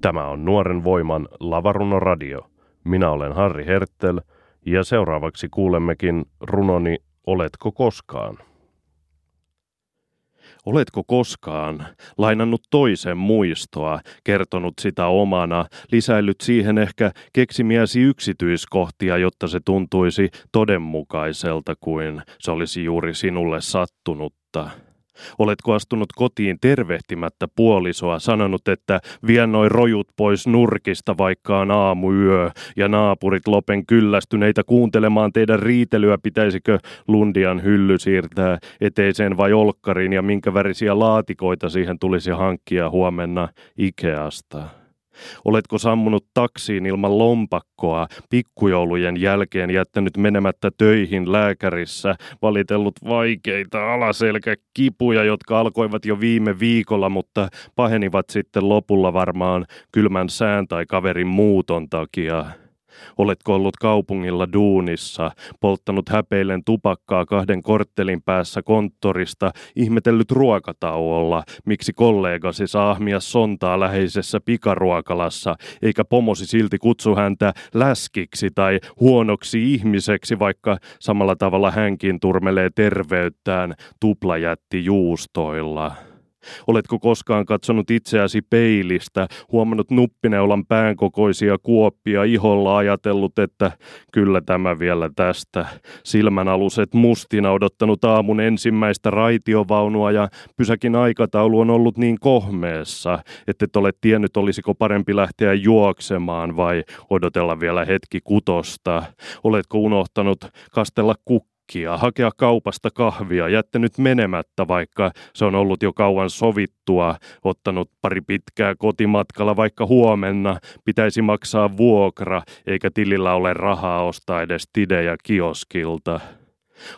Tämä on Nuoren voiman Lavaruno Radio. Minä olen Harri Herttel ja seuraavaksi kuulemmekin runoni Oletko koskaan? Oletko koskaan lainannut toisen muistoa, kertonut sitä omana, lisäillyt siihen ehkä keksimiäsi yksityiskohtia, jotta se tuntuisi todenmukaiselta kuin se olisi juuri sinulle sattunutta? Oletko astunut kotiin tervehtimättä puolisoa, sanonut, että vien noin rojut pois nurkista, vaikka on aamuyö, ja naapurit lopen kyllästyneitä kuuntelemaan teidän riitelyä, pitäisikö Lundian hylly siirtää eteiseen vai olkkariin, ja minkä värisiä laatikoita siihen tulisi hankkia huomenna Ikeasta. Oletko sammunut taksiin ilman lompakkoa, pikkujoulujen jälkeen jättänyt menemättä töihin lääkärissä, valitellut vaikeita alaselkäkipuja, jotka alkoivat jo viime viikolla, mutta pahenivat sitten lopulla varmaan kylmän sään tai kaverin muuton takia? Oletko ollut kaupungilla duunissa, polttanut häpeillen tupakkaa kahden korttelin päässä konttorista, ihmetellyt ruokatauolla, miksi kollegasi saa ahmia sontaa läheisessä pikaruokalassa, eikä pomosi silti kutsu häntä läskiksi tai huonoksi ihmiseksi, vaikka samalla tavalla hänkin turmelee terveyttään tuplajätti juustoilla. Oletko koskaan katsonut itseäsi peilistä, huomannut nuppineulan päänkokoisia kuoppia iholla ajatellut, että kyllä tämä vielä tästä. Silmän aluset mustina odottanut aamun ensimmäistä raitiovaunua ja pysäkin aikataulu on ollut niin kohmeessa, että et ole tiennyt olisiko parempi lähteä juoksemaan vai odotella vielä hetki kutosta. Oletko unohtanut kastella kukkia? Ruokkia, hakea kaupasta kahvia, jättänyt menemättä, vaikka se on ollut jo kauan sovittua, ottanut pari pitkää kotimatkalla, vaikka huomenna pitäisi maksaa vuokra, eikä tilillä ole rahaa ostaa edes tidejä kioskilta.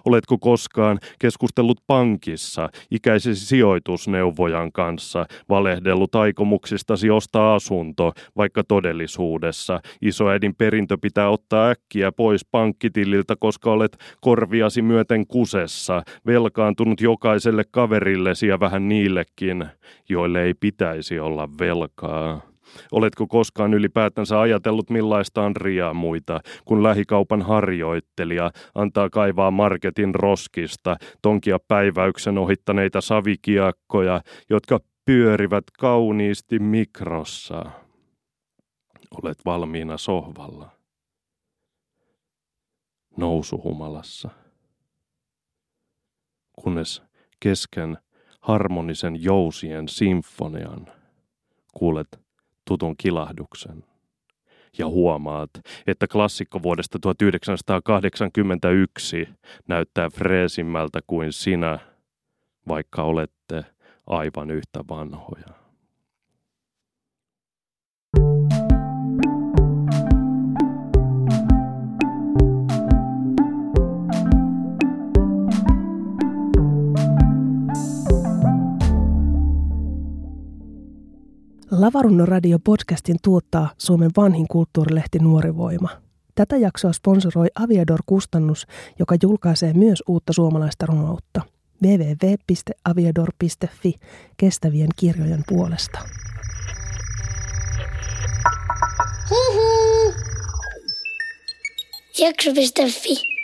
Oletko koskaan keskustellut pankissa ikäisesi sijoitusneuvojan kanssa, valehdellut aikomuksistasi ostaa asunto, vaikka todellisuudessa isoäidin perintö pitää ottaa äkkiä pois pankkitililtä, koska olet korviasi myöten kusessa, velkaantunut jokaiselle kaverillesi ja vähän niillekin, joille ei pitäisi olla velkaa. Oletko koskaan ylipäätänsä ajatellut millaista on muita, kun lähikaupan harjoittelija antaa kaivaa marketin roskista, tonkia päiväyksen ohittaneita savikiakkoja, jotka pyörivät kauniisti mikrossa. Olet valmiina sohvalla. Nousuhumalassa. Kunnes kesken harmonisen jousien sinfonian kuulet tutun kilahduksen. Ja huomaat, että klassikko vuodesta 1981 näyttää freesimmältä kuin sinä, vaikka olette aivan yhtä vanhoja. Lavarunno Radio podcastin tuottaa Suomen vanhin kulttuurilehti Nuori Voima. Tätä jaksoa sponsoroi Aviador Kustannus, joka julkaisee myös uutta suomalaista runoutta. www.aviador.fi kestävien kirjojen puolesta. Hihi. Jakso.fi